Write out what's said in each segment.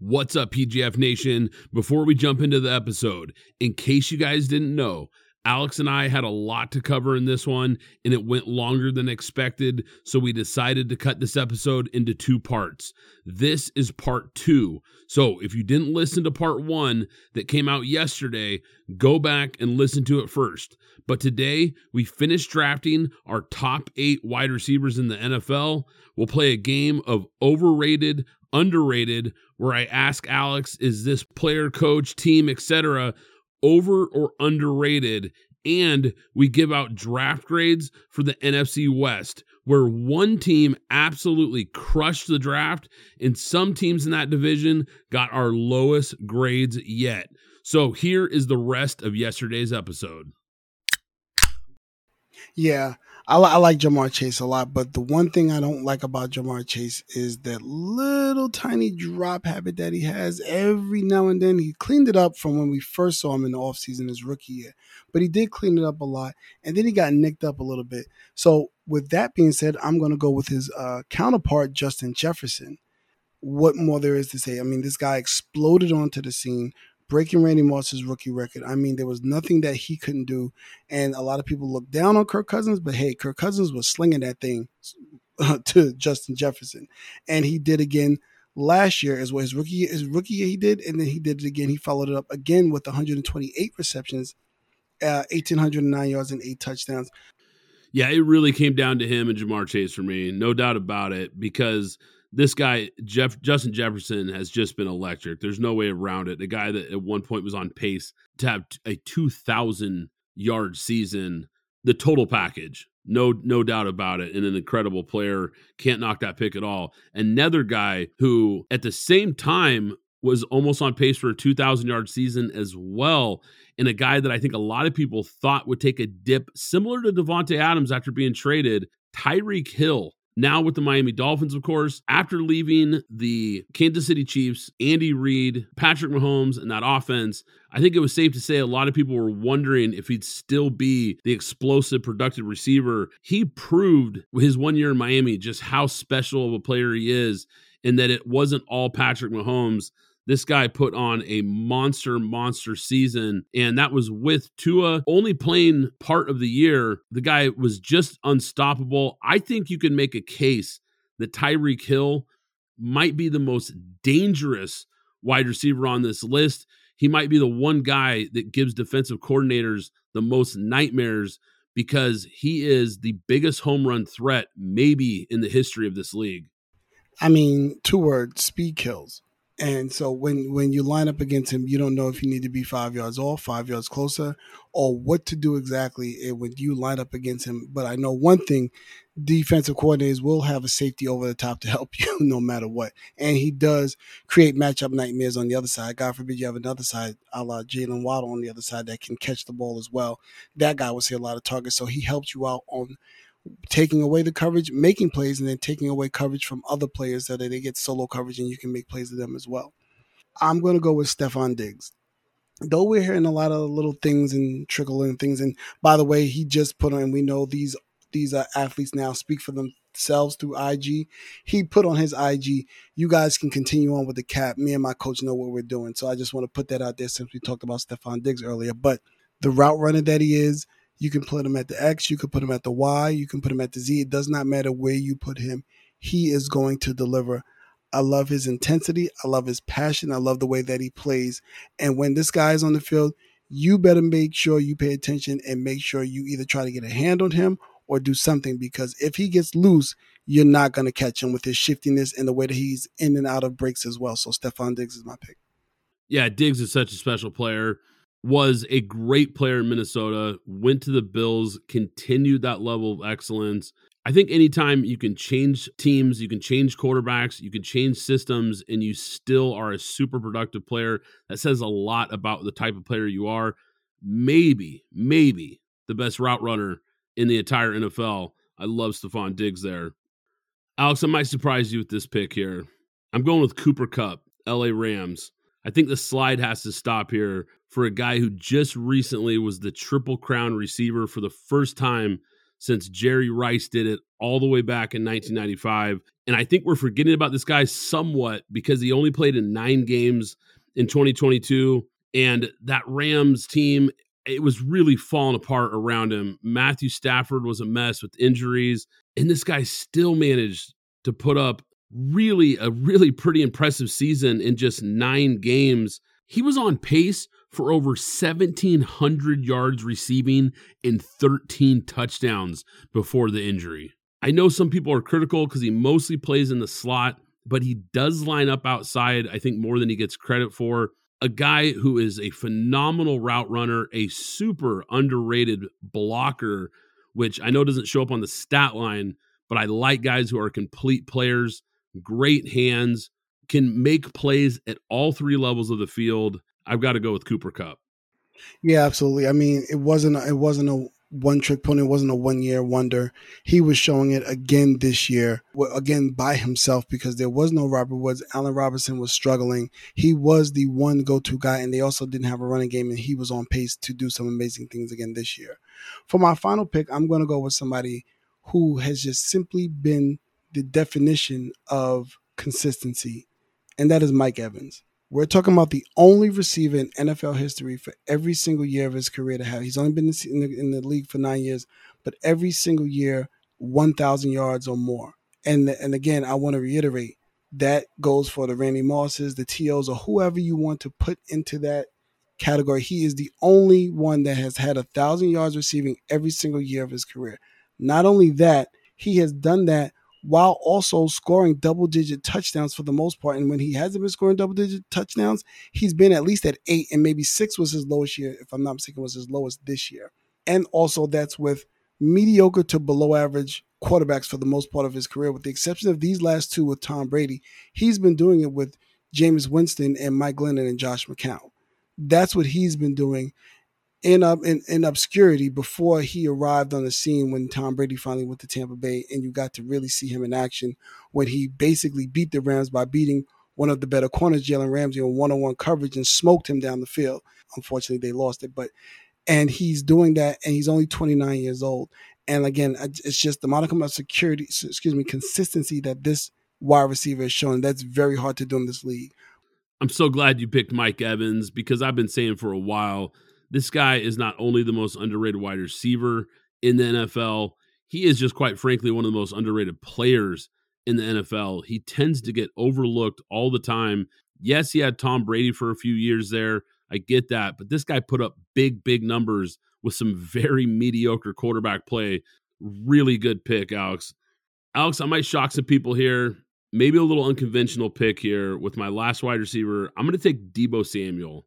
What's up, PGF Nation? Before we jump into the episode, in case you guys didn't know, Alex and I had a lot to cover in this one, and it went longer than expected, so we decided to cut this episode into two parts. This is part two. So if you didn't listen to part one that came out yesterday, go back and listen to it first. But today, we finished drafting our top eight wide receivers in the NFL. We'll play a game of overrated, underrated, where I ask Alex, is this player, coach, team, etc., over or underrated? And we give out draft grades for the NFC West, where one team absolutely crushed the draft, and some teams in that division got our lowest grades yet. So here is the rest of yesterday's episode. Yeah, I, I like Ja'Marr Chase a lot, but the one thing I don't like about Ja'Marr Chase is that little tiny drop habit that he has every now and then. He cleaned it up from when we first saw him in the offseason his rookie year, but he did clean it up a lot, and then he got nicked up a little bit. So, with that being said, I'm going to go with his uh, counterpart, Justin Jefferson. What more there is to say? I mean, this guy exploded onto the scene, breaking Randy Moss's rookie record. I mean, there was nothing that he couldn't do. And a lot of people look down on Kirk Cousins, but hey, Kirk Cousins was slinging that thing to Justin Jefferson. And he did again last year as well. His rookie, his rookie year he did, and then he did it again. He followed it up again with 128 receptions, uh, 1,809 yards, and eight touchdowns. Yeah, it really came down to him and Ja'Marr Chase for me, no doubt about it, because – this guy Jeff Justin Jefferson has just been electric. There's no way around it. The guy that at one point was on pace to have a 2000 yard season, the total package. No no doubt about it and an incredible player, can't knock that pick at all. Another guy who at the same time was almost on pace for a 2000 yard season as well and a guy that I think a lot of people thought would take a dip similar to Davante Adams after being traded, Tyreek Hill now with the Miami Dolphins, of course, after leaving the Kansas City Chiefs, Andy Reid, Patrick Mahomes, and that offense, I think it was safe to say a lot of people were wondering if he'd still be the explosive, productive receiver. He proved his one year in Miami just how special of a player he is, and that it wasn't all Patrick Mahomes this guy put on a monster, monster season. And that was with Tua only playing part of the year. The guy was just unstoppable. I think you can make a case that Tyreek Hill might be the most dangerous wide receiver on this list. He might be the one guy that gives defensive coordinators the most nightmares because he is the biggest home run threat, maybe in the history of this league. I mean, two words speed kills. And so when when you line up against him, you don't know if you need to be five yards off, five yards closer, or what to do exactly eh, when you line up against him. But I know one thing: defensive coordinators will have a safety over the top to help you no matter what. And he does create matchup nightmares on the other side. God forbid you have another side, a la Jaylen Waddle on the other side that can catch the ball as well. That guy will see a lot of targets, so he helps you out on taking away the coverage, making plays, and then taking away coverage from other players so that they get solo coverage and you can make plays to them as well. I'm going to go with Stefon Diggs. Though we're hearing a lot of little things and trickling things, and by the way, he just put on. We know these these uh, athletes now speak for themselves through IG. He put on his IG. You guys can continue on with the cap. Me and my coach know what we're doing, so I just want to put that out there since we talked about Stefon Diggs earlier. But the route runner that he is, you can put him at the X, you can put him at the Y, you can put him at the Z. It does not matter where you put him. He is going to deliver. I love his intensity. I love his passion. I love the way that he plays. And when this guy is on the field, you better make sure you pay attention and make sure you either try to get a hand on him or do something because if he gets loose, you're not going to catch him with his shiftiness and the way that he's in and out of breaks as well. So Stefon Diggs is my pick. Yeah, Diggs is such a special player was a great player in Minnesota, went to the Bills, continued that level of excellence. I think anytime you can change teams, you can change quarterbacks, you can change systems, and you still are a super productive player, that says a lot about the type of player you are. Maybe, maybe the best route runner in the entire NFL. I love Stefon Diggs there. Alex, I might surprise you with this pick here. I'm going with Cooper Kupp, LA Rams. I think the slide has to stop here for a guy who just recently was the Triple Crown receiver for the first time since Jerry Rice did it all the way back in 1995. And I think we're forgetting about this guy somewhat because he only played in nine games in 2022. And that Rams team, it was really falling apart around him. Matthew Stafford was a mess with injuries. And this guy still managed to put up really a really pretty impressive season in just nine games. He was on pace for over 1,700 yards receiving and 13 touchdowns before the injury. I know some people are critical because he mostly plays in the slot, but he does line up outside, I think, more than he gets credit for. A guy who is a phenomenal route runner, a super underrated blocker, which I know doesn't show up on the stat line, but I like guys who are complete players, great hands, can make plays at all three levels of the field. I've got to go with Cooper Kupp. Yeah, absolutely. I mean, it wasn't it wasn't a one trick pony. It wasn't a one year wonder. He was showing it again this year, again by himself because there was no Robert Woods. Allen Robinson was struggling. He was the one go to guy, and they also didn't have a running game, and he was on pace to do some amazing things again this year. For my final pick, I'm going to go with somebody who has just simply been the definition of consistency, and that is Mike Evans. We're talking about the only receiver in NFL history for every single year of his career to have. He's only been in the, in the league for nine years, but every single year, 1,000 yards or more. And, and again, I want to reiterate that goes for the Randy Mosses, the TOs, or whoever you want to put into that category. He is the only one that has had a thousand yards receiving every single year of his career. Not only that, he has done that while also scoring double digit touchdowns for the most part. And when he hasn't been scoring double digit touchdowns, he's been at least at eight and maybe six was his lowest year, if I'm not mistaken, was his lowest this year. And also that's with mediocre to below average quarterbacks for the most part of his career, with the exception of these last two with Tom Brady. He's been doing it with Jameis Winston and Mike Glennon and Josh McCown. That's what he's been doing in, in in obscurity before he arrived on the scene when Tom Brady finally went to Tampa Bay, and you got to really see him in action when he basically beat the Rams by beating one of the better corners, Jalen Ramsey, on one-on-one coverage and smoked him down the field. Unfortunately, they lost it, but and he's doing that, and he's only 29 years old. And again, it's just the modicum of security, excuse me, consistency that this wide receiver is showing. That's very hard to do in this league. I'm so glad you picked Mike Evans because I've been saying for a while this guy is not only the most underrated wide receiver in the NFL, he is just quite frankly one of the most underrated players in the NFL. He tends to get overlooked all the time. Yes, he had Tom Brady for a few years there. I get that. But this guy put up big, big numbers with some very mediocre quarterback play. Really good pick, Alex. Alex, I might shock some people here. Maybe a little unconventional pick here with my last wide receiver. I'm going to take Deebo Samuel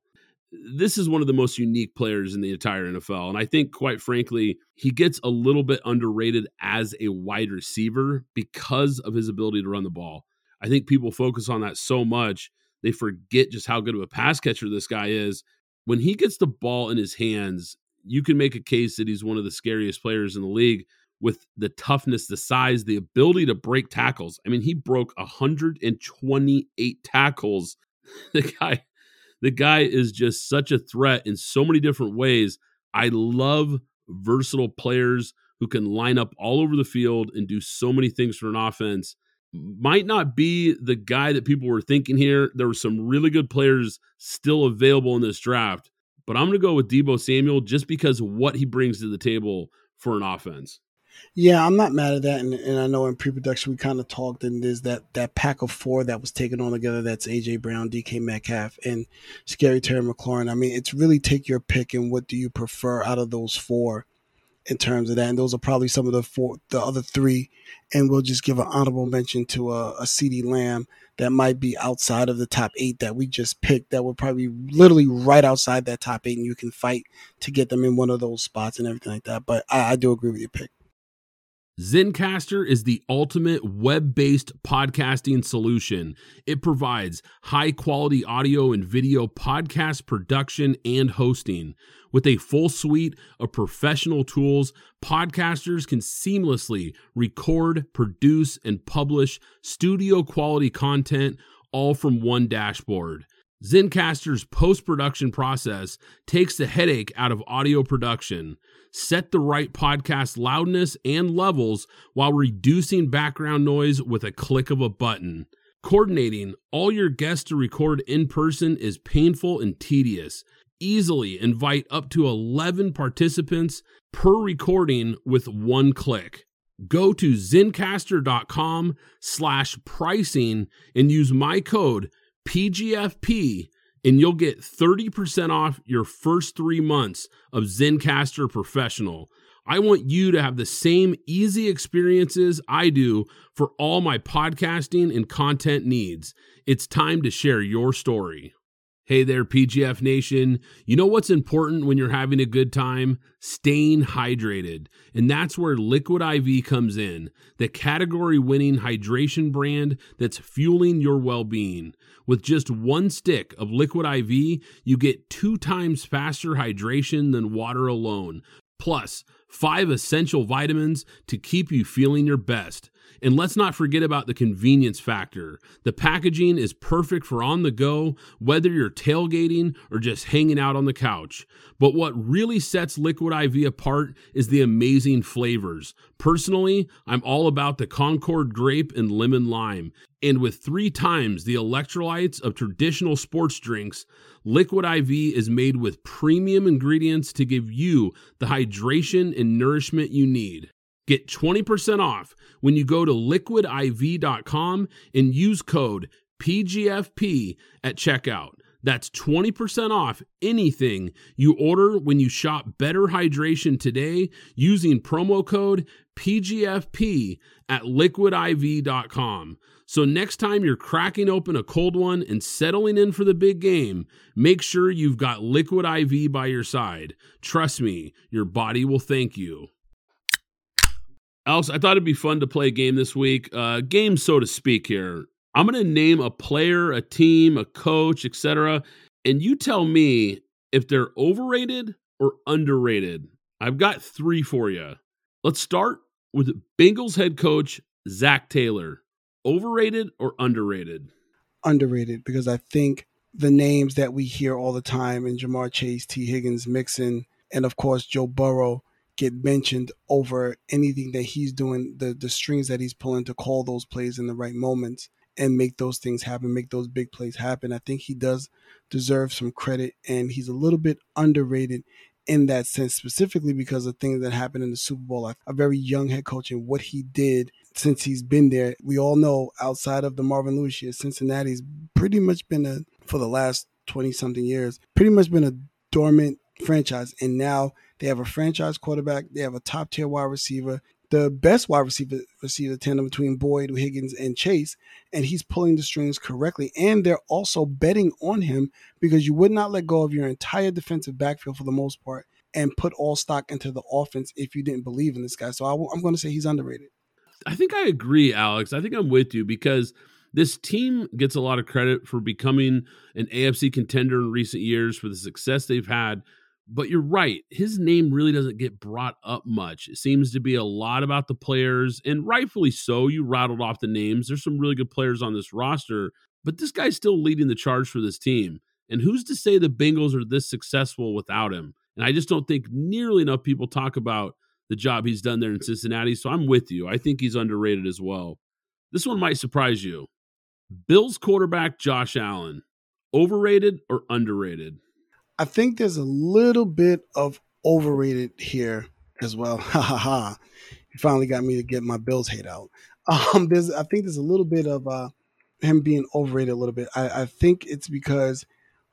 this is one of the most unique players in the entire NFL. And I think, quite frankly, he gets a little bit underrated as a wide receiver because of his ability to run the ball. I think people focus on that so much, they forget just how good of a pass catcher this guy is. When he gets the ball in his hands, you can make a case that he's one of the scariest players in the league with the toughness, the size, the ability to break tackles. I mean, he broke 128 tackles. The guy the guy is just such a threat in so many different ways. I love versatile players who can line up all over the field and do so many things for an offense. Might not be the guy that people were thinking here. There were some really good players still available in this draft, but I'm going to go with Deebo Samuel just because of what he brings to the table for an offense. Yeah, I'm not mad at that, and, and I know in pre-production we kind of talked, and there's that that pack of four that was taken on together. That's AJ Brown, DK Metcalf, and Scary Terry McLaurin. I mean, it's really take your pick, and what do you prefer out of those four in terms of that? And those are probably some of the four, the other three, and we'll just give an honorable mention to a, a CeeDee Lamb that might be outside of the top eight that we just picked. That would probably literally right outside that top eight, and you can fight to get them in one of those spots and everything like that. But I, I do agree with your pick. Zencastr is the ultimate web based podcasting solution. It provides high quality audio and video podcast production and hosting. With a full suite of professional tools, podcasters can seamlessly record, produce, and publish studio quality content all from one dashboard. Zencastr's post production process takes the headache out of audio production. Set the right podcast loudness and levels while reducing background noise with a click of a button. Coordinating all your guests to record in person is painful and tedious. Easily invite up to 11 participants per recording with one click. Go to zencastr.com slash pricing and use my code PGFP and you'll get 30% off your first three months of Zencastr Professional. I want you to have the same easy experiences I do for all my podcasting and content needs. It's time to share your story. Hey there, PGF Nation. You know what's important when you're having a good time? Staying hydrated. And that's where Liquid IV comes in, the category winning hydration brand that's fueling your well being. With just one stick of Liquid IV, you get two times faster hydration than water alone, plus five essential vitamins to keep you feeling your best. And let's not forget about the convenience factor. The packaging is perfect for on the go, whether you're tailgating or just hanging out on the couch. But what really sets Liquid IV apart is the amazing flavors. Personally, I'm all about the Concord grape and lemon lime. And with three times the electrolytes of traditional sports drinks, Liquid IV is made with premium ingredients to give you the hydration and nourishment you need. Get 20% off when you go to liquidiv.com and use code PGFP at checkout. That's 20% off anything you order when you shop Better Hydration today using promo code PGFP at liquidiv.com. So next time you're cracking open a cold one and settling in for the big game, make sure you've got Liquid IV by your side. Trust me, your body will thank you. Alex, I thought it'd be fun to play a game this week. Uh, game, so to speak, here. I'm going to name a player, a team, a coach, etc., and you tell me if they're overrated or underrated. I've got three for you. Let's start with Bengals head coach Zac Taylor. Overrated or underrated? Underrated because I think the names that we hear all the time in Ja'Marr Chase, Tee Higgins, Mixon, and of course Joe Burrow get mentioned over anything that he's doing, the the strings that he's pulling to call those plays in the right moments and make those things happen, make those big plays happen. I think he does deserve some credit and he's a little bit underrated in that sense, specifically because of things that happened in the Super Bowl. A very young head coach and what he did since he's been there. We all know outside of the Marvin Lewis year, Cincinnati's pretty much been a, for the last 20 something years, pretty much been a dormant franchise. And now they have a franchise quarterback. They have a top tier wide receiver, the best wide receiver receiver tandem between Boyd, Higgins, and Chase, and he's pulling the strings correctly. And they're also betting on him because you would not let go of your entire defensive backfield for the most part and put all stock into the offense if you didn't believe in this guy. So I, I'm going to say he's underrated. I think I agree, Alex. I think I'm with you because this team gets a lot of credit for becoming an AFC contender in recent years for the success they've had but you're right. His name really doesn't get brought up much. It seems to be a lot about the players, and rightfully so. You rattled off the names. There's some really good players on this roster, but this guy's still leading the charge for this team. And who's to say the Bengals are this successful without him? And I just don't think nearly enough people talk about the job he's done there in Cincinnati. So I'm with you. I think he's underrated as well. This one might surprise you. Bills quarterback Josh Allen, overrated or underrated? I think there's a little bit of overrated here as well. Ha ha ha. You finally got me to get my Bills hate out. Um, there's I think there's a little bit of uh, him being overrated a little bit. I, I think it's because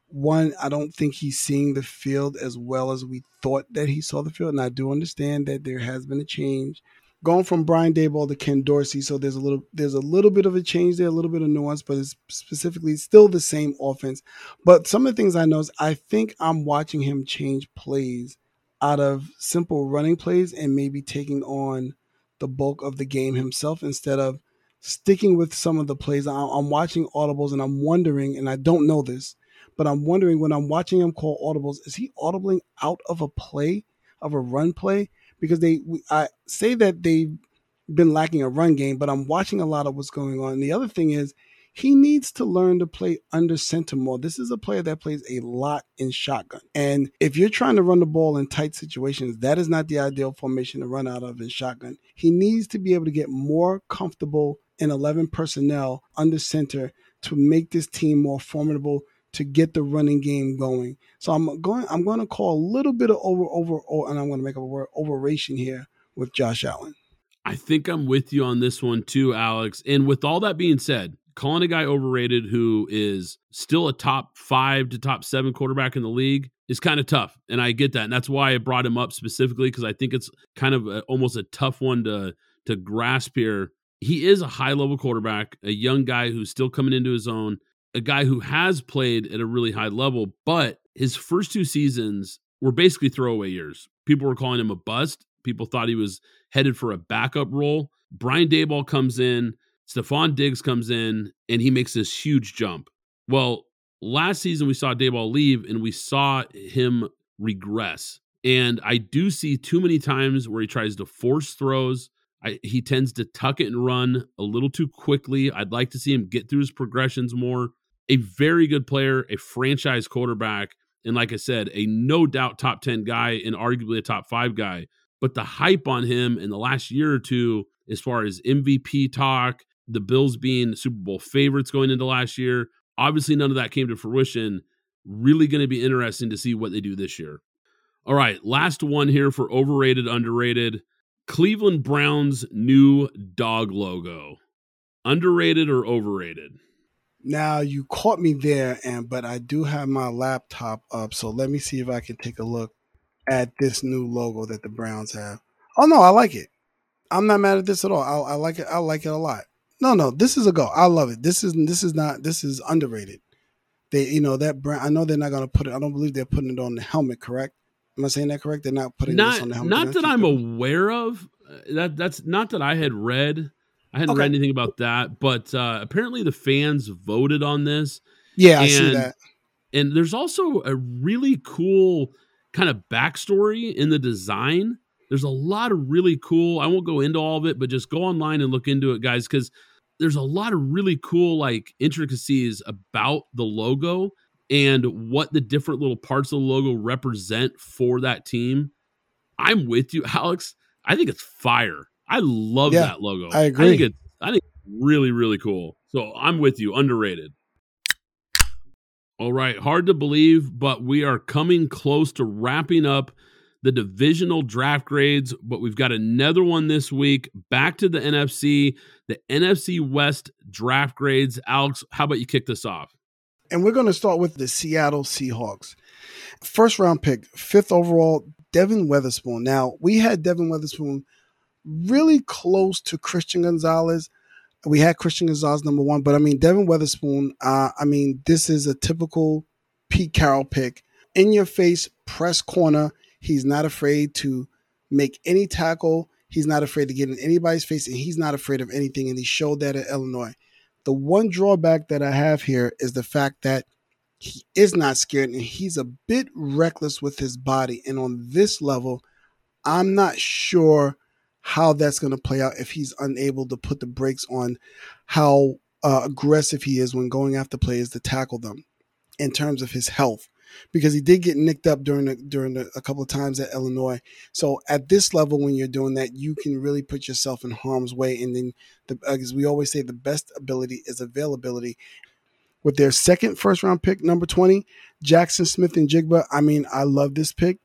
one, I don't think he's seeing the field as well as we thought that he saw the field. And I do understand that there has been a change going from Brian Daboll to Ken Dorsey. So there's a little there's a little bit of a change there, a little bit of nuance, but it's specifically still the same offense. But some of the things I is I think I'm watching him change plays out of simple running plays and maybe taking on the bulk of the game himself instead of sticking with some of the plays. I'm watching audibles and I'm wondering, and I don't know this, but I'm wondering when I'm watching him call audibles, is he audibling out of a play, of a run play? because they I say that they've been lacking a run game, but I'm watching a lot of what's going on. And the other thing is he needs to learn to play under center more. This is a player that plays a lot in shotgun. And if you're trying to run the ball in tight situations, that is not the ideal formation to run out of in shotgun. He needs to be able to get more comfortable in 11 personnel under center to make this team more formidable to get the running game going. So I'm going I'm going to call a little bit of over over oh, and I'm going to make a word overration here with Josh Allen. I think I'm with you on this one too, Alex. And with all that being said, calling a guy overrated who is still a top five to top seven quarterback in the league is kind of tough. And I get that. And that's why I brought him up specifically because I think it's kind of a, almost a tough one to to grasp here. He is a high level quarterback, a young guy who's still coming into his own, a guy who has played at a really high level, but his first two seasons were basically throwaway years. People were calling him a bust. People thought he was headed for a backup role. Brian Daboll comes in, Stefon Diggs comes in and he makes this huge jump. Well, last season we saw Dayball leave and we saw him regress. And I do see too many times where he tries to force throws. I, he tends to tuck it and run a little too quickly. I'd like to see him get through his progressions more. A very good player, a franchise quarterback, and like I said, a no doubt top 10 guy and arguably a top five guy. But the hype on him in the last year or two, as far as MVP talk, the Bills being Super Bowl favorites going into last year. Obviously, none of that came to fruition. Really going to be interesting to see what they do this year. All right, last one here for overrated, underrated. Cleveland Browns new dog logo. Underrated or overrated? Now you caught me there, and but I do have my laptop up, so let me see if I can take a look at this new logo that the Browns have. Oh no, I like it. I'm not mad at this at all. I, I like it. I like it a lot. No, no, this is a go. I love it. This is this is not this is underrated. They, you know, that brand. I know they're not going to put it. I don't believe they're putting it on the helmet. Correct? Am I saying that correct? They're not putting not, this on the helmet. Not that I'm aware of. Uh, that that's not that I had read. I hadn't okay. read anything about that, but uh, apparently the fans voted on this. Yeah, and, I see that. And there's also a really cool kind of backstory in the design there's a lot of really cool, I won't go into all of it, but just go online and look into it, guys, because there's a lot of really cool like intricacies about the logo and what the different little parts of the logo represent for that team. I'm with you, Alex. I think it's fire. I love yeah, that logo. I agree. I think it's I think it's really, really cool. So I'm with you. Underrated. All right. Hard to believe, but we are coming close to wrapping up the divisional draft grades, but we've got another one this week. Back to the NFC, the NFC West draft grades. Alex, how about you kick this off? And we're going to start with the Seattle Seahawks. First round pick, fifth overall, Devon Witherspoon. Now, we had Devon Witherspoon really close to Christian Gonzalez. We had Christian Gonzalez number one, but I mean, Devon Witherspoon, uh, I mean, this is a typical Pete Carroll pick. In your face, press corner He's not afraid to make any tackle. He's not afraid to get in anybody's face, and he's not afraid of anything. And he showed that at Illinois. The one drawback that I have here is the fact that he is not scared and he's a bit reckless with his body. And on this level, I'm not sure how that's going to play out if he's unable to put the brakes on how uh, aggressive he is when going after players to tackle them in terms of his health because he did get nicked up during the, during the, a couple of times at Illinois. So at this level, when you're doing that, you can really put yourself in harm's way. And then, the, as we always say, the best ability is availability. With their second first round pick, number 20, Jackson Smith-Njigba. I mean, I love this pick.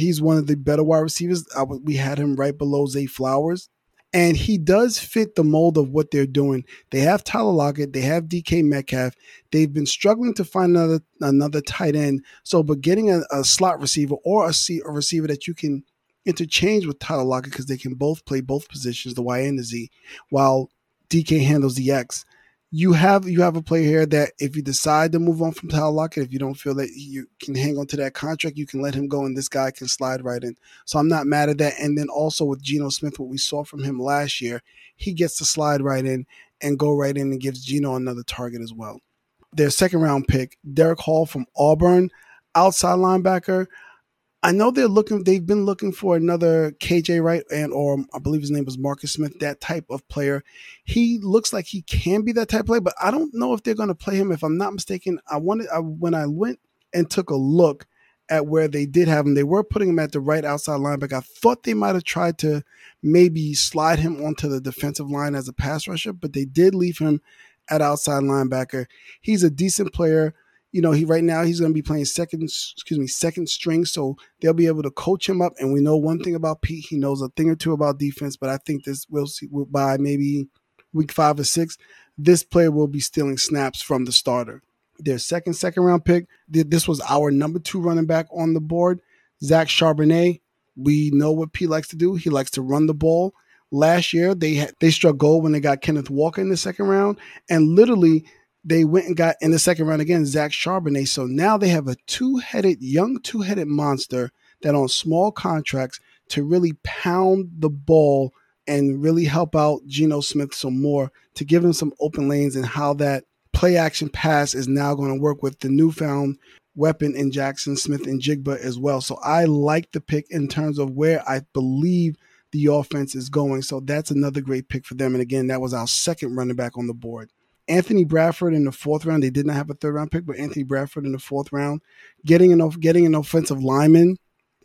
He's one of the better wide receivers. We had him right below Zay Flowers. And he does fit the mold of what they're doing. They have Tyler Lockett, they have DK Metcalf. They've been struggling to find another another tight end. So, but getting a, a slot receiver or a, a receiver that you can interchange with Tyler Lockett because they can both play both positions, the Y and the Z, while DK handles the X you have you have a player here that if you decide to move on from Tyler Lockett, if you don't feel that you can hang on to that contract, you can let him go, and this guy can slide right in. So I'm not mad at that. And then also with Geno Smith, what we saw from him last year, he gets to slide right in and go right in and gives Geno another target as well. Their second round pick, Derick Hall from Auburn, outside linebacker. I know they're looking. They've been looking for another KJ Wright and or I believe his name was Marcus Smith. That type of player. He looks like he can be that type of player, but I don't know if they're going to play him. If I'm not mistaken, I wanted I, when I went and took a look at where they did have him, they were putting him at the right outside linebacker. I thought they might have tried to maybe slide him onto the defensive line as a pass rusher, but they did leave him at outside linebacker. He's a decent player you know, he right now he's going to be playing second, excuse me, second string, so they'll be able to coach him up. And we know one thing about Pete; he knows a thing or two about defense. But I think this we'll see by maybe week five or six, this player will be stealing snaps from the starter. Their second second round pick. This was our number two running back on the board, Zach Charbonnet. We know what Pete likes to do. He likes to run the ball. Last year they had, they struck gold when they got Kenneth Walker in the second round, and literally they went and got in the second round again Zach Charbonnet. So now they have a two-headed, young two-headed monster that on small contracts to really pound the ball and really help out Geno Smith some more to give him some open lanes and how that play action pass is now going to work with the newfound weapon in Jackson Smith-Njigba as well. So I like the pick in terms of where I believe the offense is going. So that's another great pick for them. And again, that was our second running back on the board. Anthony Bradford in the fourth round. They did not have a third round pick, but Anthony Bradford in the fourth round, getting an getting an offensive lineman.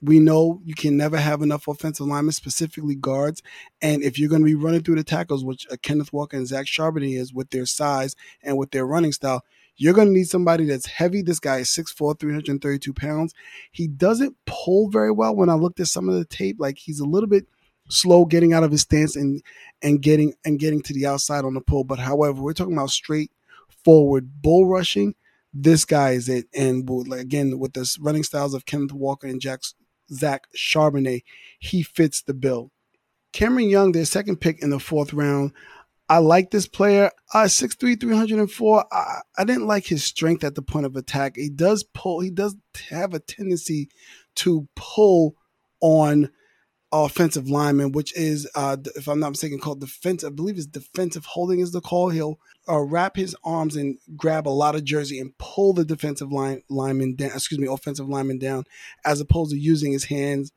We know you can never have enough offensive linemen, specifically guards. And if you're going to be running through the tackles, which uh, Kenneth Walker and Zach Charbonnet is with their size and with their running style, you're going to need somebody that's heavy. This guy is 6'4, 332 pounds. He doesn't pull very well when I looked at some of the tape. Like he's a little bit slow getting out of his stance and and getting and getting to the outside on the pull. But however, we're talking about straight forward bull rushing. This guy is it. And again, with the running styles of Kenneth Walker and Jack, Zach Charbonnet, he fits the bill. Cameron Young, their second pick in the fourth round. I like this player. Uh, 6'3", 304. I, I didn't like his strength at the point of attack. He does pull. He does have a tendency to pull on offensive lineman, which is, uh, if I'm not mistaken, called defense. I believe it's defensive holding is the call. He'll uh, wrap his arms and grab a lot of jersey and pull the defensive line lineman down. Excuse me, offensive lineman down, as opposed to using his hands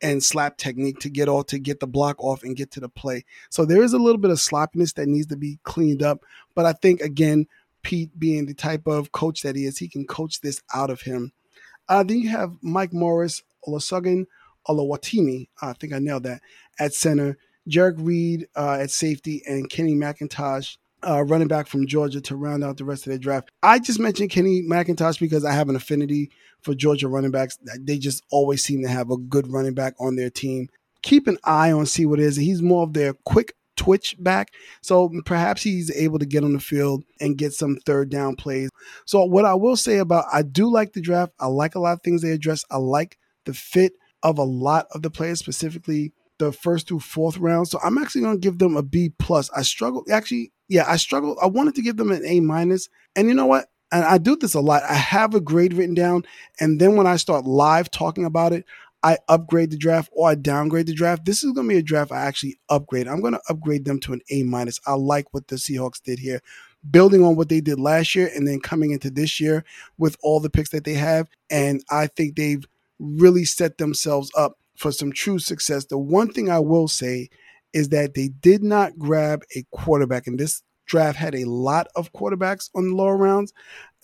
and slap technique to get all to get the block off and get to the play. So there is a little bit of sloppiness that needs to be cleaned up. But I think again, Pete being the type of coach that he is, he can coach this out of him. Uh, then you have Mike Morris, Olusegun Oluwatimi, I think I nailed that, at center, Jerrick Reed uh, at safety, and Kenny McIntosh, uh, running back from Georgia to round out the rest of their draft. I just mentioned Kenny McIntosh because I have an affinity for Georgia running backs. They just always seem to have a good running back on their team. Keep an eye on see what it is. He's more of their quick twitch back. So perhaps he's able to get on the field and get some third down plays. So what I will say about I do like the draft. I like a lot of things they address. I like the fit of a lot of the players, specifically the first through fourth round. So I'm actually going to give them a B plus. I struggled actually. Yeah, I struggled. I wanted to give them an A minus, and you know what? And I do this a lot. I have a grade written down, and then when I start live talking about it, I upgrade the draft or I downgrade the draft. This is going to be a draft I actually upgrade. I'm going to upgrade them to an A minus. I like what the Seahawks did here, building on what they did last year and then coming into this year with all the picks that they have. And I think they've really set themselves up for some true success. The one thing I will say is that they did not grab a quarterback, and this draft had a lot of quarterbacks on the lower rounds.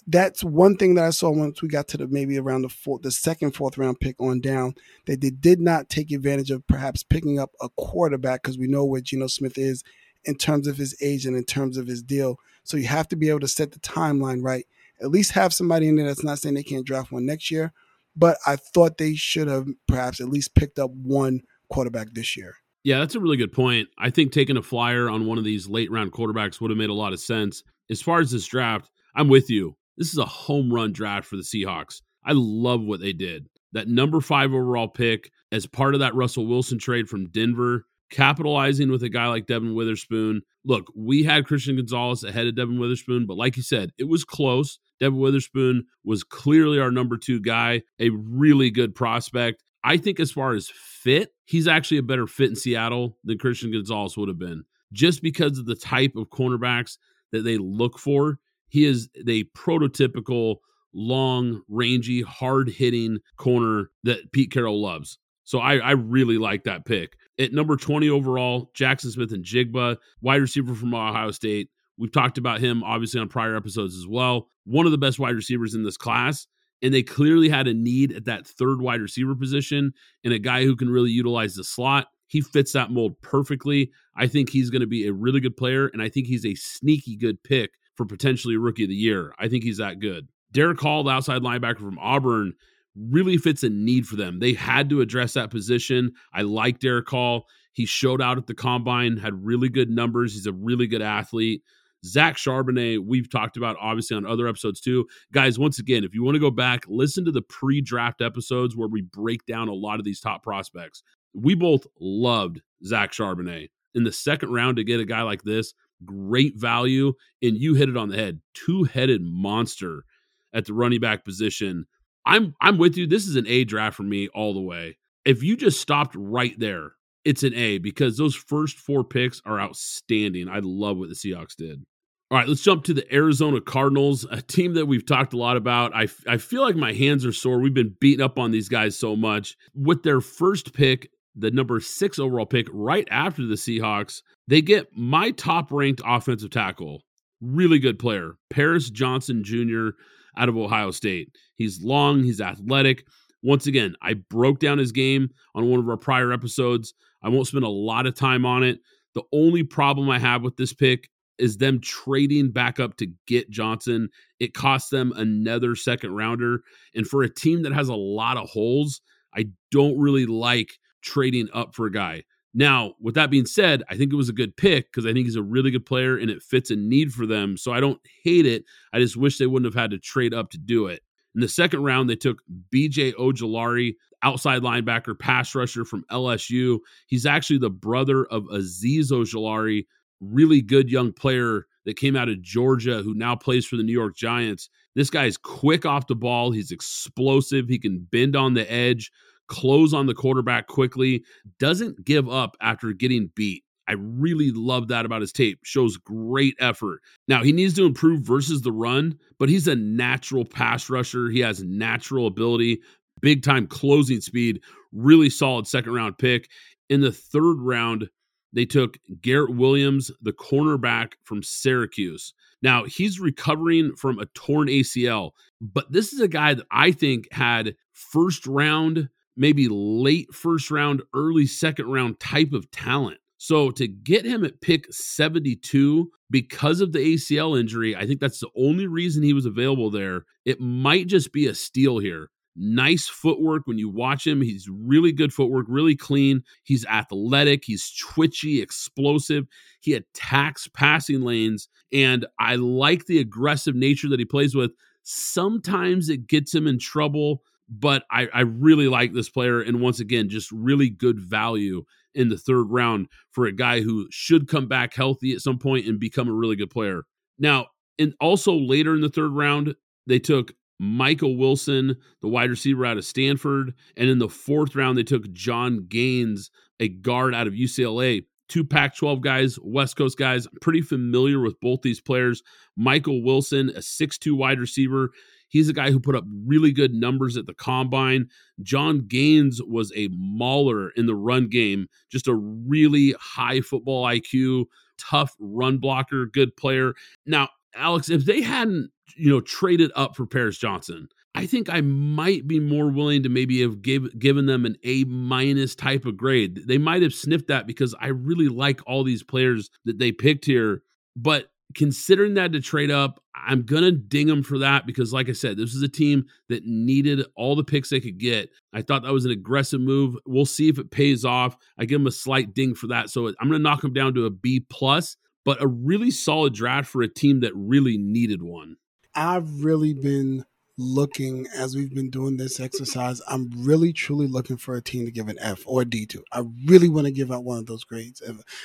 That's one thing that I saw once we got to the maybe around the fourth, the second, fourth round pick on down, that they did not take advantage of perhaps picking up a quarterback because we know where Geno Smith is in terms of his age and in terms of his deal. So you have to be able to set the timeline right. At least have somebody in there that's not saying they can't draft one next year, but I thought they should have perhaps at least picked up one quarterback this year. Yeah, that's a really good point. I think taking a flyer on one of these late round quarterbacks would have made a lot of sense. As far as this draft, I'm with you. This is a home run draft for the Seahawks. I love what they did. That number five overall pick as part of that Russell Wilson trade from Denver, capitalizing with a guy like Devon Witherspoon. Look, we had Christian Gonzalez ahead of Devon Witherspoon, but like you said, it was close. Devon Witherspoon was clearly our number two guy, a really good prospect. I think as far as fit, he's actually a better fit in Seattle than Christian Gonzalez would have been, just because of the type of cornerbacks that they look for. He is the prototypical long, rangy, hard hitting corner that Pete Carroll loves. So I, I really like that pick. At number 20 overall, Jackson Smith-Njigba, wide receiver from Ohio State. We've talked about him obviously on prior episodes as well. One of the best wide receivers in this class. And they clearly had a need at that third wide receiver position and a guy who can really utilize the slot. He fits that mold perfectly. I think he's going to be a really good player, and I think he's a sneaky good pick for potentially rookie of the year. I think he's that good. Derick Hall, the outside linebacker from Auburn, really fits a need for them. They had to address that position. I like Derick Hall. He showed out at the combine, had really good numbers. He's a really good athlete. Zach Charbonnet, we've talked about obviously on other episodes too. Guys, once again, if you want to go back, listen to the pre draft episodes where we break down a lot of these top prospects. We both loved Zach Charbonnet. In the second round to get a guy like this, great value. And you hit it on the head. Two headed monster at the running back position. I'm I'm with you. This is an A draft for me all the way. If you just stopped right there, it's an A because those first four picks are outstanding. I love what the Seahawks did. All right, let's jump to the Arizona Cardinals, a team that we've talked a lot about. I, I feel like my hands are sore. We've been beating up on these guys so much. With their first pick, the number six overall pick, right after the Seahawks, they get my top ranked offensive tackle. Really good player, Paris Johnson Jr. out of Ohio State. He's long, he's athletic. Once again, I broke down his game on one of our prior episodes. I won't spend a lot of time on it. The only problem I have with this pick is them trading back up to get Johnson. It costs them another second rounder. And for a team that has a lot of holes, I don't really like trading up for a guy. Now, with that being said, I think it was a good pick because I think he's a really good player and it fits a need for them. So I don't hate it. I just wish they wouldn't have had to trade up to do it. In the second round, they took BJ Ojulari, outside linebacker, pass rusher from LSU. He's actually the brother of Azeez Ojulari, really good young player that came out of Georgia who now plays for the New York Giants. This guy is quick off the ball. He's explosive. He can bend on the edge, close on the quarterback quickly, doesn't give up after getting beat. I really love that about his tape. Shows great effort. Now, he needs to improve versus the run, but he's a natural pass rusher. He has natural ability, big time closing speed, really solid second round pick. In the third round, they took Garrett Williams, the cornerback from Syracuse. Now, he's recovering from a torn ACL, but this is a guy that I think had first round, maybe late first round, early second round type of talent. So to get him at pick 72 because of the ACL injury, I think that's the only reason he was available there. It might just be a steal here nice footwork when you watch him. He's really good footwork, really clean. He's athletic, he's twitchy, explosive. He attacks passing lanes, and I like the aggressive nature that he plays with. Sometimes it gets him in trouble, but I, I really like this player. And once again, just really good value in the third round for a guy who should come back healthy at some point and become a really good player. Now, and also later in the third round, they took Michael Wilson, the wide receiver out of Stanford. And in the fourth round, they took Jon Gaines, a guard out of UCLA. Two Pac 12 guys, West Coast guys. I'm pretty familiar with both these players. Michael Wilson, a 6'2 wide receiver. He's a guy who put up really good numbers at the combine. Jon Gaines was a mauler in the run game, just a really high football IQ, tough run blocker, good player. Now, Alex, if they hadn't, you know, traded up for Paris Johnson, I think I might be more willing to maybe have give, given them an A minus type of grade. They might have sniffed that because I really like all these players that they picked here. But considering that to trade up, I'm gonna ding them for that because, like I said, this is a team that needed all the picks they could get. I thought that was an aggressive move. We'll see if it pays off. I give them a slight ding for that, so I'm gonna knock them down to a B plus but a really solid draft for a team that really needed one. I've really been looking as we've been doing this exercise. I'm really truly looking for a team to give an F or D to. I really want to give out one of those grades.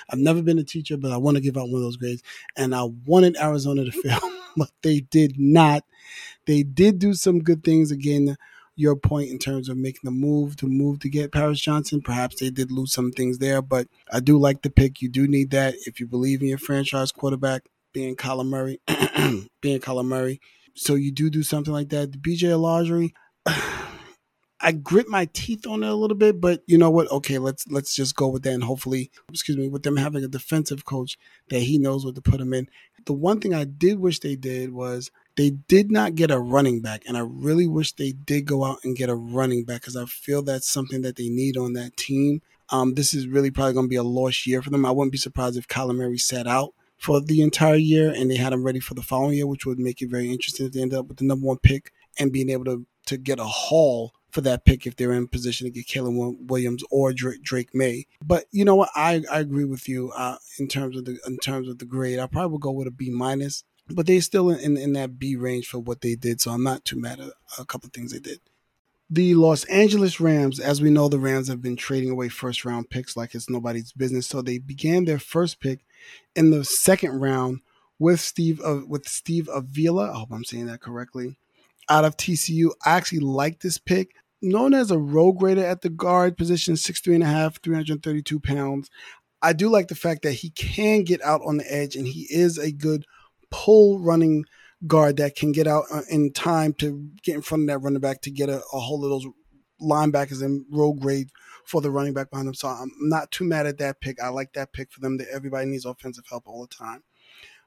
I've never been a teacher, but I want to give out one of those grades. And I wanted Arizona to fail, but they did not. They did do some good things again your point in terms of making the move to move to get Paris Johnson. Perhaps they did lose some things there, but I do like the pick. You do need that if you believe in your franchise quarterback being Kyler Murray, being Kyler Murray. So you do do something like that. The BJ Ojulari, I grit my teeth on it a little bit, but you know what? Okay, let's let's just go with that, and hopefully, excuse me, with them having a defensive coach that he knows what to put him in. The one thing I did wish they did was they did not get a running back, and I really wish they did go out and get a running back because I feel that's something that they need on that team. Um, this is really probably going to be a lost year for them. I wouldn't be surprised if Kyler Murray sat out for the entire year and they had him ready for the following year, which would make it very interesting if they end up with the number one pick and being able to to get a haul for that pick if they're in position to get Caleb Williams or Drake, Drake Maye. But you know what? I, I agree with you uh, in terms of the in terms of the grade. I probably would go with a B minus, but they're still in, in that B range for what they did. So I'm not too mad at a couple of things they did. The Los Angeles Rams, as we know, the Rams have been trading away first round picks like it's nobody's business. So they began their first pick in the second round with Steve uh, with Steve Avila. I hope I'm saying that correctly out of TCU. I actually like this pick. Known as a road grader at the guard position, six three and a half, 332 pounds. I do like the fact that he can get out on the edge and he is a good pull running guard that can get out uh, in time to get in front of that running back to get a, a hold of those linebackers in road grade for the running back behind them. So I'm not too mad at that pick. I like that pick for them that everybody needs offensive help all the time.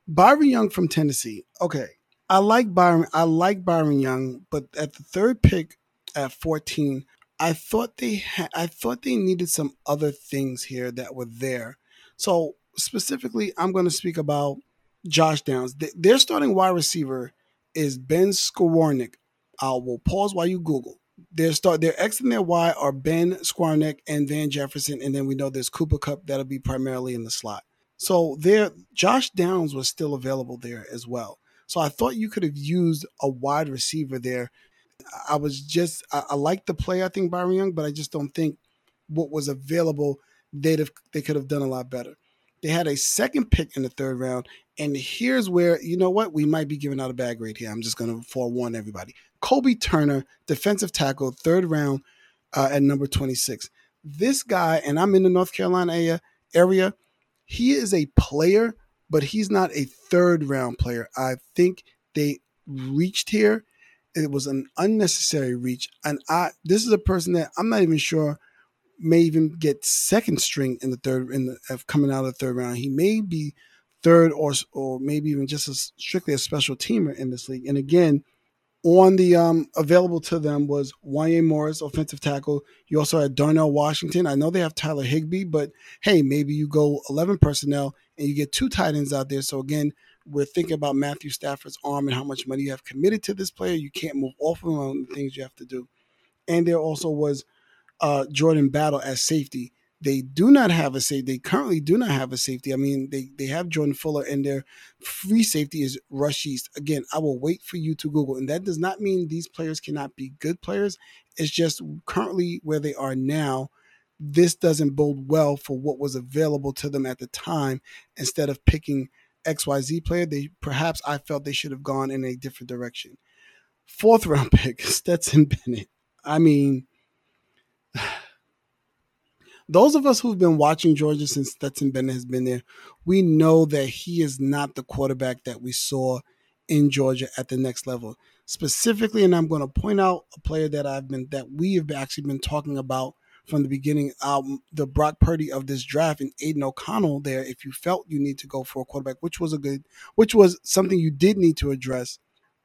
Byron Young from Tennessee. Okay. I like Byron. I like Byron Young, but at the third pick at 14, I thought they had. I thought they needed some other things here that were there. So specifically, I'm going to speak about Josh Downs. Their starting wide receiver is Ben Skowronek. I will pause while you Google. Their start, their X and their Y are Ben Skowronek and Van Jefferson, and then we know there's Cooper Kupp that'll be primarily in the slot. So there, Josh Downs was still available there as well. So I thought you could have used a wide receiver there. I was just I, I like the play I think Byron Young, but I just don't think what was available they'd have they could have done a lot better. They had a second pick in the third round, and here's where you know what we might be giving out a bad grade here. I'm just going to forewarn everybody. Kobie Turner, defensive tackle, third round uh, at number 26. This guy, and I'm in the North Carolina area. Area, he is a player but he's not a third round player. I think they reached here. It was an unnecessary reach. And I this is a person that I'm not even sure may even get second string in the third in the coming out of the third round. He may be third or or maybe even just strictly a special teamer in this league. And again, on the um, available to them was Wanya Morris, offensive tackle. You also had Darnell Washington. I know they have Tyler Higbee, but hey, maybe you go 11 personnel and you get two tight ends out there. So again, we're thinking about Matthew Stafford's arm and how much money you have committed to this player. You can't move off of him on the things you have to do. And there also was uh, Jordan Battle as safety. They do not have a safety. They currently do not have a safety. I mean, they, they have Jordan Fuller and their free safety is Russ Yeast. Again, I will wait for you to Google. And that does not mean these players cannot be good players. It's just currently where they are now. This doesn't bode well for what was available to them at the time. Instead of picking XYZ player, they perhaps I felt they should have gone in a different direction. Fourth round pick, Stetson Bennett. I mean, those of us who've been watching Georgia since Stetson Bennett has been there, we know that he is not the quarterback that we saw in Georgia at the next level. Specifically, and I'm going to point out a player that I've been that we have actually been talking about from the beginning, um, the Brock Purdy of this draft and Aidan O'Connell there. If you felt you need to go for a quarterback, which was a good, which was something you did need to address,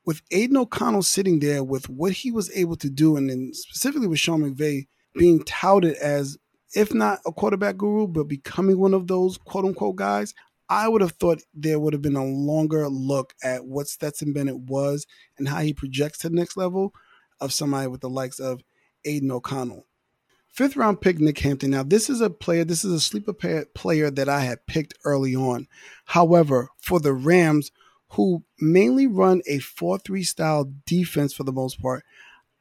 with Aidan O'Connell sitting there with what he was able to do, and then specifically with Sean McVay being touted as if not a quarterback guru, but becoming one of those quote unquote guys, I would have thought there would have been a longer look at what Stetson Bennett was and how he projects to the next level of somebody with the likes of Aidan O'Connell. Fifth round pick, Nick Hampton. Now, this is a player, this is a sleeper player that I had picked early on. However, for the Rams, who mainly run a 4 3 style defense for the most part,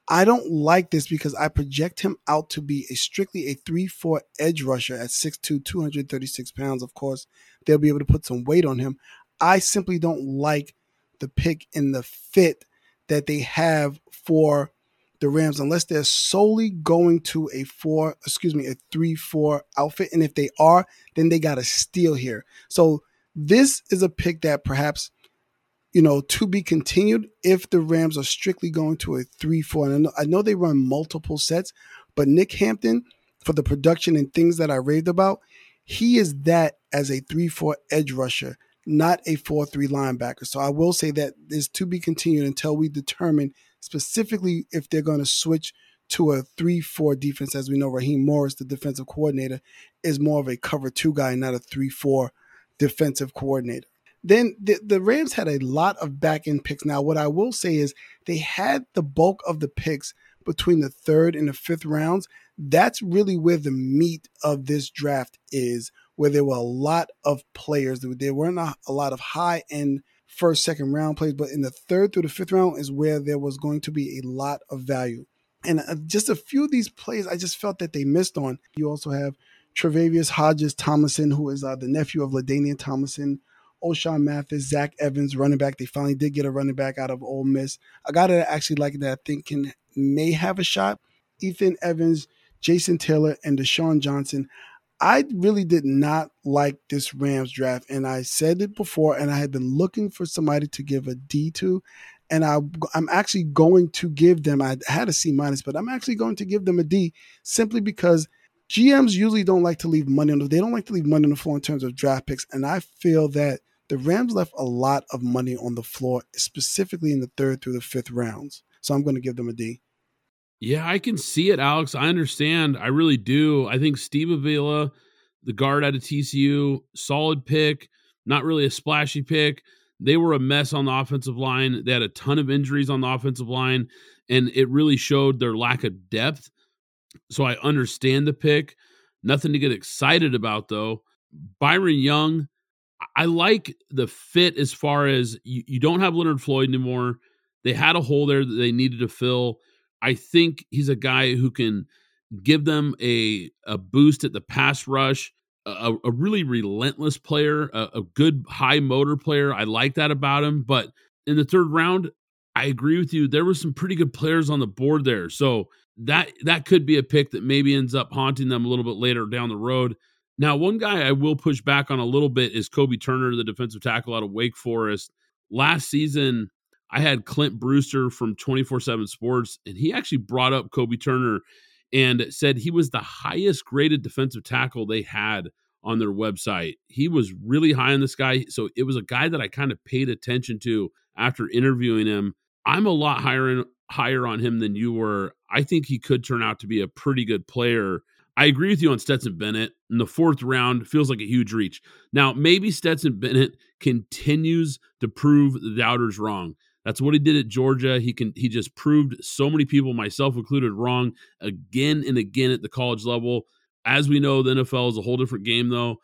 I don't like this because I project him out to be a strictly a 3-4 edge rusher at 6'2", 236 pounds. Of course, they'll be able to put some weight on him. I simply don't like the pick and the fit that they have for the Rams unless they're solely going to a four, excuse me, a three four outfit. And if they are, then they got to steal here. So this is a pick that perhaps you know, to be continued if the Rams are strictly going to a 3 4. And I know, I know they run multiple sets, but Nick Hampton, for the production and things that I raved about, he is that as a 3 4 edge rusher, not a 4 3 linebacker. So I will say that is to be continued until we determine specifically if they're going to switch to a 3 4 defense. As we know, Raheem Morris, the defensive coordinator, is more of a cover two guy, not a 3 4 defensive coordinator. Then the, the Rams had a lot of back end picks. Now, what I will say is they had the bulk of the picks between the third and the fifth rounds. That's really where the meat of this draft is, where there were a lot of players. There weren't a, lot of high end first, second round plays, but in the third through the fifth round is where there was going to be a lot of value. And uh, just a few of these plays, I just felt that they missed on. You also have Tre'Vius Hodges Tomlinson, who is uh, the nephew of LaDainian Tomlinson, Ochaun Mathis, Zach Evans, running back. They finally did get a running back out of Ole Miss. A guy that I actually like that I think can may have a shot. Ethan Evans, Jason Taylor, and Desjuan Johnson. I really did not like this Rams draft, and I said it before, and I had been looking for somebody to give a D to, and I, I'm actually going to give them. I had a C minus, but I'm actually going to give them a D simply because GMs usually don't like to leave money on the. They don't like to leave money on the floor in terms of draft picks, and I feel that the Rams left a lot of money on the floor, specifically in the third through the fifth rounds. So I'm going to give them a D. Yeah, I can see it, Alex. I understand. I really do. I think Steve Avila, the guard out of TCU, solid pick, not really a splashy pick. They were a mess on the offensive line. They had a ton of injuries on the offensive line, and it really showed their lack of depth. So I understand the pick. Nothing to get excited about, though. Byron Young, I like the fit as far as you, you don't have Leonard Floyd anymore. They had a hole there that they needed to fill. I think he's a guy who can give them a a boost at the pass rush. A, a really relentless player, a, a good high motor player. I like that about him. But in the third round, I agree with you. There were some pretty good players on the board there. So that that could be a pick that maybe ends up haunting them a little bit later down the road. Now, one guy I will push back on a little bit is Kobie Turner, the defensive tackle out of Wake Forest. Last season, I had Clint Brewster from 24 7 Sports, and he actually brought up Kobie Turner and said he was the highest graded defensive tackle they had on their website. He was really high on this guy. So it was a guy that I kind of paid attention to after interviewing him. I'm a lot higher in, higher on him than you were. I think he could turn out to be a pretty good player. I agree with you on Stetson Bennett. In the fourth round, feels like a huge reach. Now, maybe Stetson Bennett continues to prove the doubters wrong. That's what he did at Georgia. He can he just proved so many people, myself included, wrong again and again at the college level. As we know, the NFL is a whole different game, though.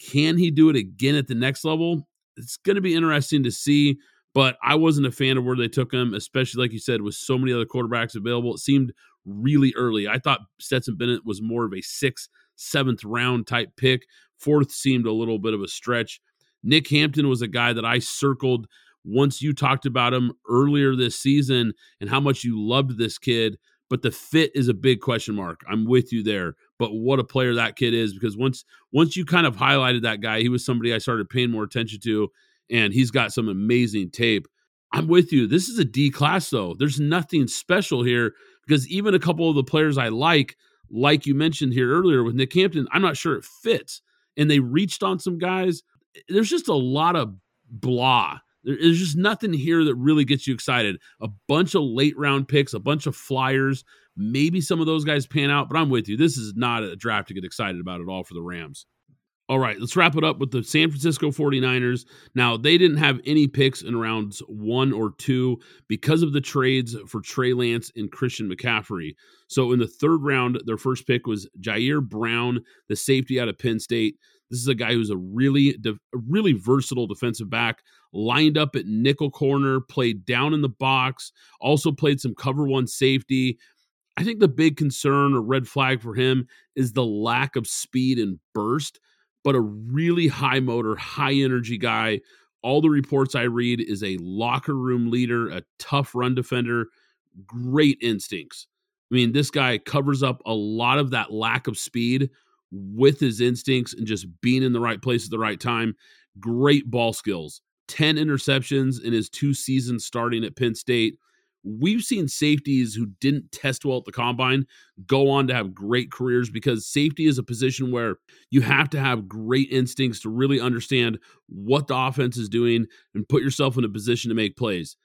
Can he do it again at the next level? It's going to be interesting to see. But I wasn't a fan of where they took him, especially like you said, with so many other quarterbacks available. It seemed really early. I thought Stetson Bennett was more of a sixth, seventh round type pick. Fourth seemed a little bit of a stretch. Nick Hampton was a guy that I circled once you talked about him earlier this season and how much you loved this kid. But the fit is a big question mark. I'm with you there. But what a player that kid is because once once you kind of highlighted that guy, he was somebody I started paying more attention to and he's got some amazing tape. I'm with you. This is a D class, though. There's nothing special here because even a couple of the players I like, like you mentioned here earlier with Nick Hampton, I'm not sure it fits. And they reached on some guys. There's just a lot of blah. There's just nothing here that really gets you excited. A bunch of late round picks, a bunch of flyers. Maybe some of those guys pan out, but I'm with you. This is not a draft to get excited about at all for the Rams. All right, let's wrap it up with the San Francisco 49ers. Now, they didn't have any picks in rounds one or two because of the trades for Trey Lance and Christian McCaffrey. So, in the third round, their first pick was Ji'Ayir Brown, the safety out of Penn State. This is a guy who's a really, really versatile defensive back, lined up at nickel corner, played down in the box, also played some cover one safety. I think the big concern or red flag for him is the lack of speed and burst but a really high motor, high energy guy. All the reports I read is a locker room leader, a tough run defender, great instincts. I mean, this guy covers up a lot of that lack of speed with his instincts and just being in the right place at the right time. Great ball skills. 10 interceptions in his two seasons starting at Penn State. We've seen safeties who didn't test well at the combine go on to have great careers because safety is a position where you have to have great instincts to really understand what the offense is doing and put yourself in a position to make plays.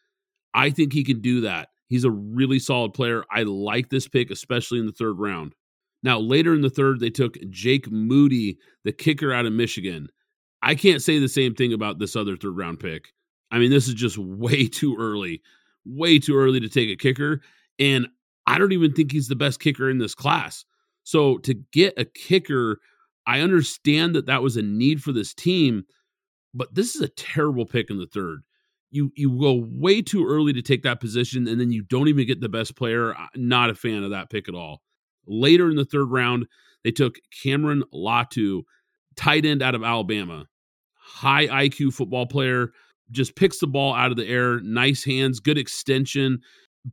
I think he can do that. He's a really solid player. I like this pick, especially in the third round. Now, later in the third, they took Jake Moody, the kicker out of Michigan. I can't say the same thing about this other third round pick. I mean, this is just way too early, way too early to take a kicker. And I don't even think he's the best kicker in this class. So to get a kicker, I understand that that was a need for this team, but this is a terrible pick in the third. You you go way too early to take that position, and then you don't even get the best player. Not a fan of that pick at all. Later in the third round, they took Cameron Latu, tight end out of Alabama. High IQ football player, just picks the ball out of the air, nice hands, good extension,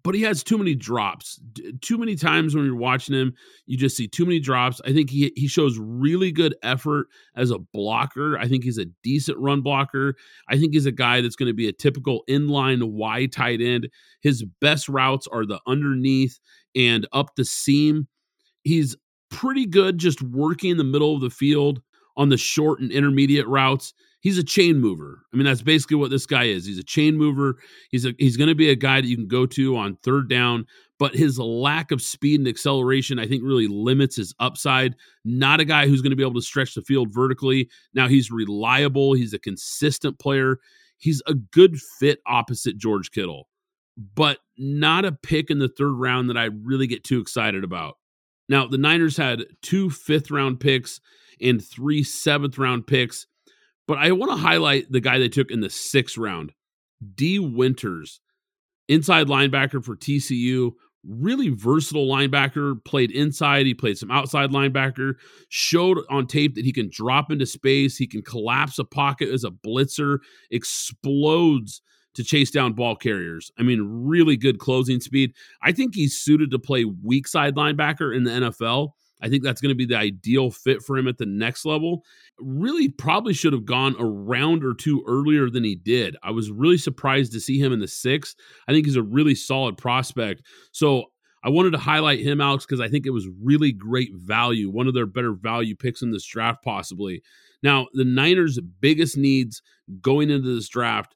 but he has too many drops. Too many times when you're watching him, you just see too many drops. I think he he shows really good effort as a blocker. I think he's a decent run blocker. I think he's a guy that's going to be a typical inline wide tight end. His best routes are the underneath and up the seam. He's pretty good just working in the middle of the field on the short and intermediate routes. He's a chain mover. I mean, that's basically what this guy is. He's a chain mover. He's a he's going to be a guy that you can go to on third down, but his lack of speed and acceleration, I think, really limits his upside. Not a guy who's going to be able to stretch the field vertically. Now he's reliable. He's a consistent player. He's a good fit opposite George Kittle, but not a pick in the third round that I really get too excited about. Now, the Niners had two fifth round picks and three seventh round picks, but I want to highlight the guy they took in the sixth round, Dee Winters, inside linebacker for TCU. Really versatile linebacker, played inside, he played some outside linebacker, showed on tape that he can drop into space, he can collapse a pocket as a blitzer, explodes to chase down ball carriers. I mean, really good closing speed. I think he's suited to play weak side linebacker in the NFL. I think that's going to be the ideal fit for him at the next level. Really, probably should have gone a round or two earlier than he did. I was really surprised to see him in the sixth. I think he's a really solid prospect. So I wanted to highlight him, Alex, because I think it was really great value, one of their better value picks in this draft, possibly. Now, the Niners' biggest needs going into this draft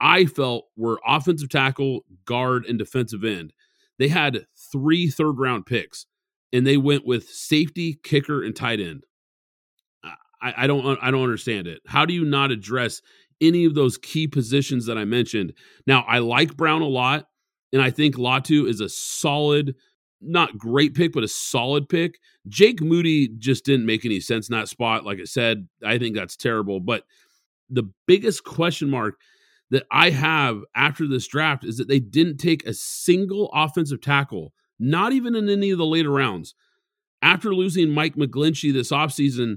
I felt were offensive tackle, guard, and defensive end. They had three third round picks, and they went with safety, kicker, and tight end. I, I don't I don't understand it. How do you not address any of those key positions that I mentioned? Now, I like Brown a lot, and I think Latu is a solid, not great pick, but a solid pick. Jake Moody just didn't make any sense in that spot. Like I said, I think that's terrible. But the biggest question mark that I have after this draft is that they didn't take a single offensive tackle, not even in any of the later rounds. After losing Mike McGlinchey this offseason,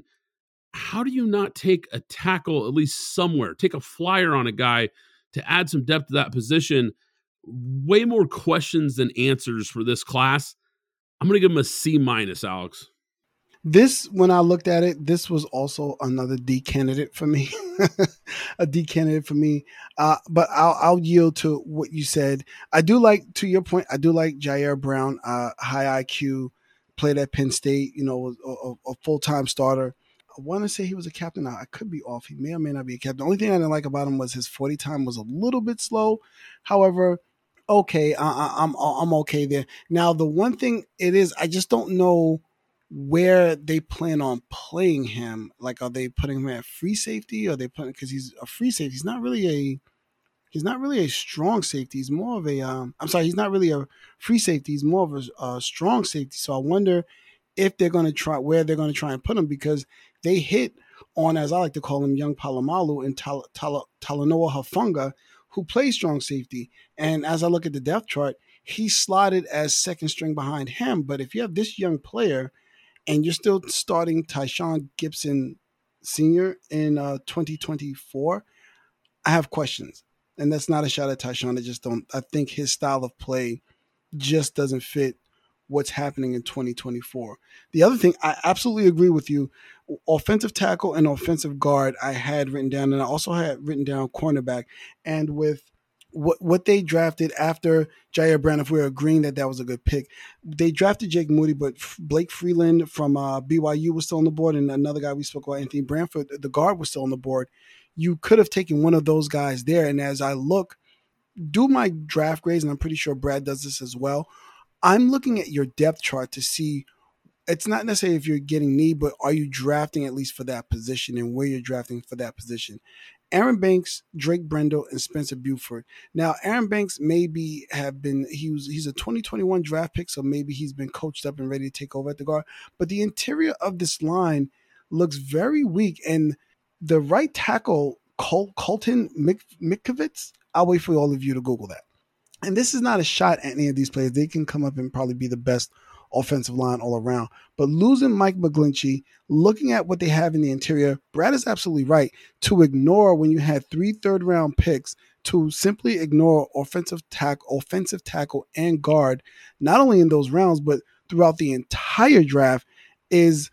how do you not take a tackle at least somewhere? Take a flyer on a guy to add some depth to that position. Way more questions than answers for this class. I'm going to give him a C minus, Alex. This, when I looked at it, this was also another D candidate for me, a D candidate for me. Uh, but I'll, I'll yield to what you said. I do like, to your point, I do like Ji'Ayir Brown, uh, high IQ, played at Penn State, you know, a, a, a full time starter. I want to say he was a captain. I could be off. He may or may not be a captain. The only thing I didn't like about him was his 40 time was a little bit slow. However, okay, I, I'm I'm okay there. Now the one thing it is, I just don't know where they plan on playing him. Like, are they putting him at free safety? Or are they putting because he's a free safety? He's not really a he's not really a strong safety. He's more of a um, I'm sorry, he's not really a free safety. He's more of a, a strong safety. So I wonder if they're going to try where they're going to try and put him because they hit on as I like to call him young Polamalu and Tal- Tal- Talanoa Hufanga who plays strong safety. And as I look at the depth chart, he's slotted as second string behind him. But if you have this young player and you're still starting Tashaun Gipson Sr. in uh, 2024, I have questions. And that's not a shot at Tyshawn. I just don't, I think his style of play just doesn't fit what's happening in 2024. The other thing, I absolutely agree with you. Offensive tackle and offensive guard, I had written down, and I also had written down cornerback. And with what what they drafted after Ji'Ayir Brown, if we're agreeing that that was a good pick, they drafted Jake Moody, but Blake Freeland from uh, BYU was still on the board, and another guy we spoke about, Anthony Bradford, the guard, was still on the board. You could have taken one of those guys there. And as I look, do my draft grades, and I'm pretty sure Brad does this as well. I'm looking at your depth chart to see it's not necessarily if you're getting need, but are you drafting at least for that position and where you're drafting for that position. Aaron Banks, Drake Brendel, and Spencer Burford. Now, Aaron Banks maybe have been he was he's a 2021 draft pick, so maybe he's been coached up and ready to take over at the guard. But the interior of this line looks very weak, and the right tackle Col- Colton Mik- Mitkovitz. I'll wait for all of you to Google that. And this is not a shot at any of these players. They can come up and probably be the best offensive line all around. But losing Mike McGlinchey, looking at what they have in the interior, Brad is absolutely right to ignore when you had three third round picks to simply ignore offensive tackle, offensive tackle and guard, not only in those rounds but throughout the entire draft, is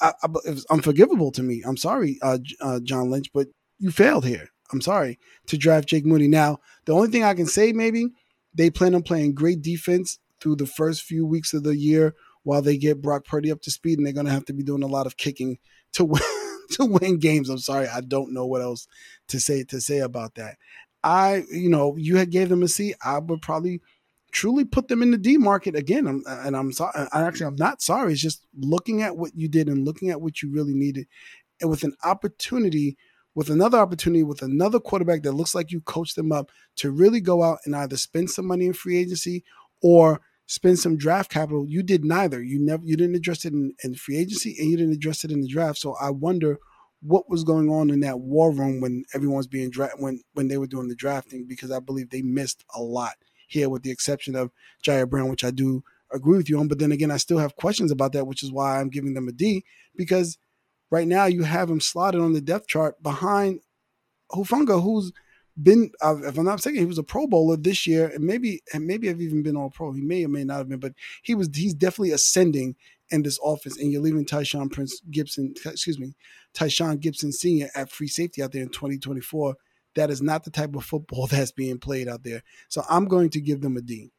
I, I, unforgivable to me. I'm sorry, uh, uh, John Lynch, but you failed here. I'm sorry to draft Jake Moody. Now, the only thing I can say maybe they plan on playing great defense through the first few weeks of the year while they get Brock Purdy up to speed, and they're going to have to be doing a lot of kicking to win to win games. I'm sorry, I don't know what else to say to say about that. I, you know, you had gave them a C. I would probably truly put them in the D market again. I'm, uh, and I'm sorry. Uh, actually, I'm not sorry. It's just looking at what you did and looking at what you really needed, and with an opportunity with another opportunity with another quarterback that looks like you coached them up to really go out and either spend some money in free agency or spend some draft capital. You did neither. You never you didn't address it in, in free agency and you didn't address it in the draft. So I wonder what was going on in that war room when everyone's being dra- when when they were doing the drafting because I believe they missed a lot here with the exception of Ji'Ayir Brown, which I do agree with you on. But then again, I still have questions about that, which is why I'm giving them a D because right now you have him slotted on the depth chart behind Hufanga, who's been, if I'm not mistaken, he was a Pro Bowler this year, and maybe and maybe have even been All Pro. He may or may not have been, but he was he's definitely ascending in this offense. And you're leaving Tyshawn Prince Gipson, excuse me, Tyshawn Gipson Senior at free safety out there in 2024. That is not the type of football that's being played out there. So I'm going to give them a D.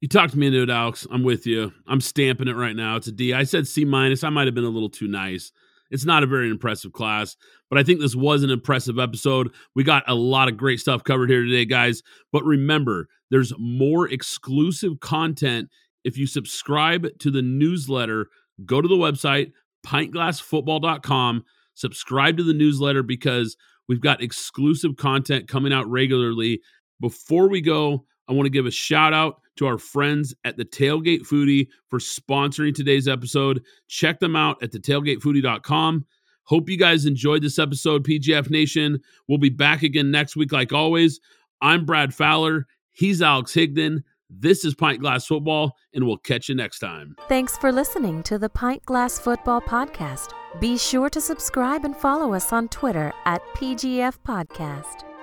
You talked me into it, Alex. I'm with you. I'm stamping it right now. It's a D. I said C minus. I might have been a little too nice. It's not a very impressive class, but I think this was an impressive episode. We got a lot of great stuff covered here today, guys. But remember, there's more exclusive content if you subscribe to the newsletter. Go to the website, pintglassfootball.com, subscribe to the newsletter because we've got exclusive content coming out regularly. Before we go, I want to give a shout out to our friends at the Tailgate Foodie for sponsoring today's episode. Check them out at thetailgatefoodie.com. Hope you guys enjoyed this episode, PGF Nation. We'll be back again next week, like always. I'm Brad Fowler. He's Alex Higdon. This is Pint Glass Football, and we'll catch you next time. Thanks for listening to the Pint Glass Football Podcast. Be sure to subscribe and follow us on Twitter at PGF Podcast.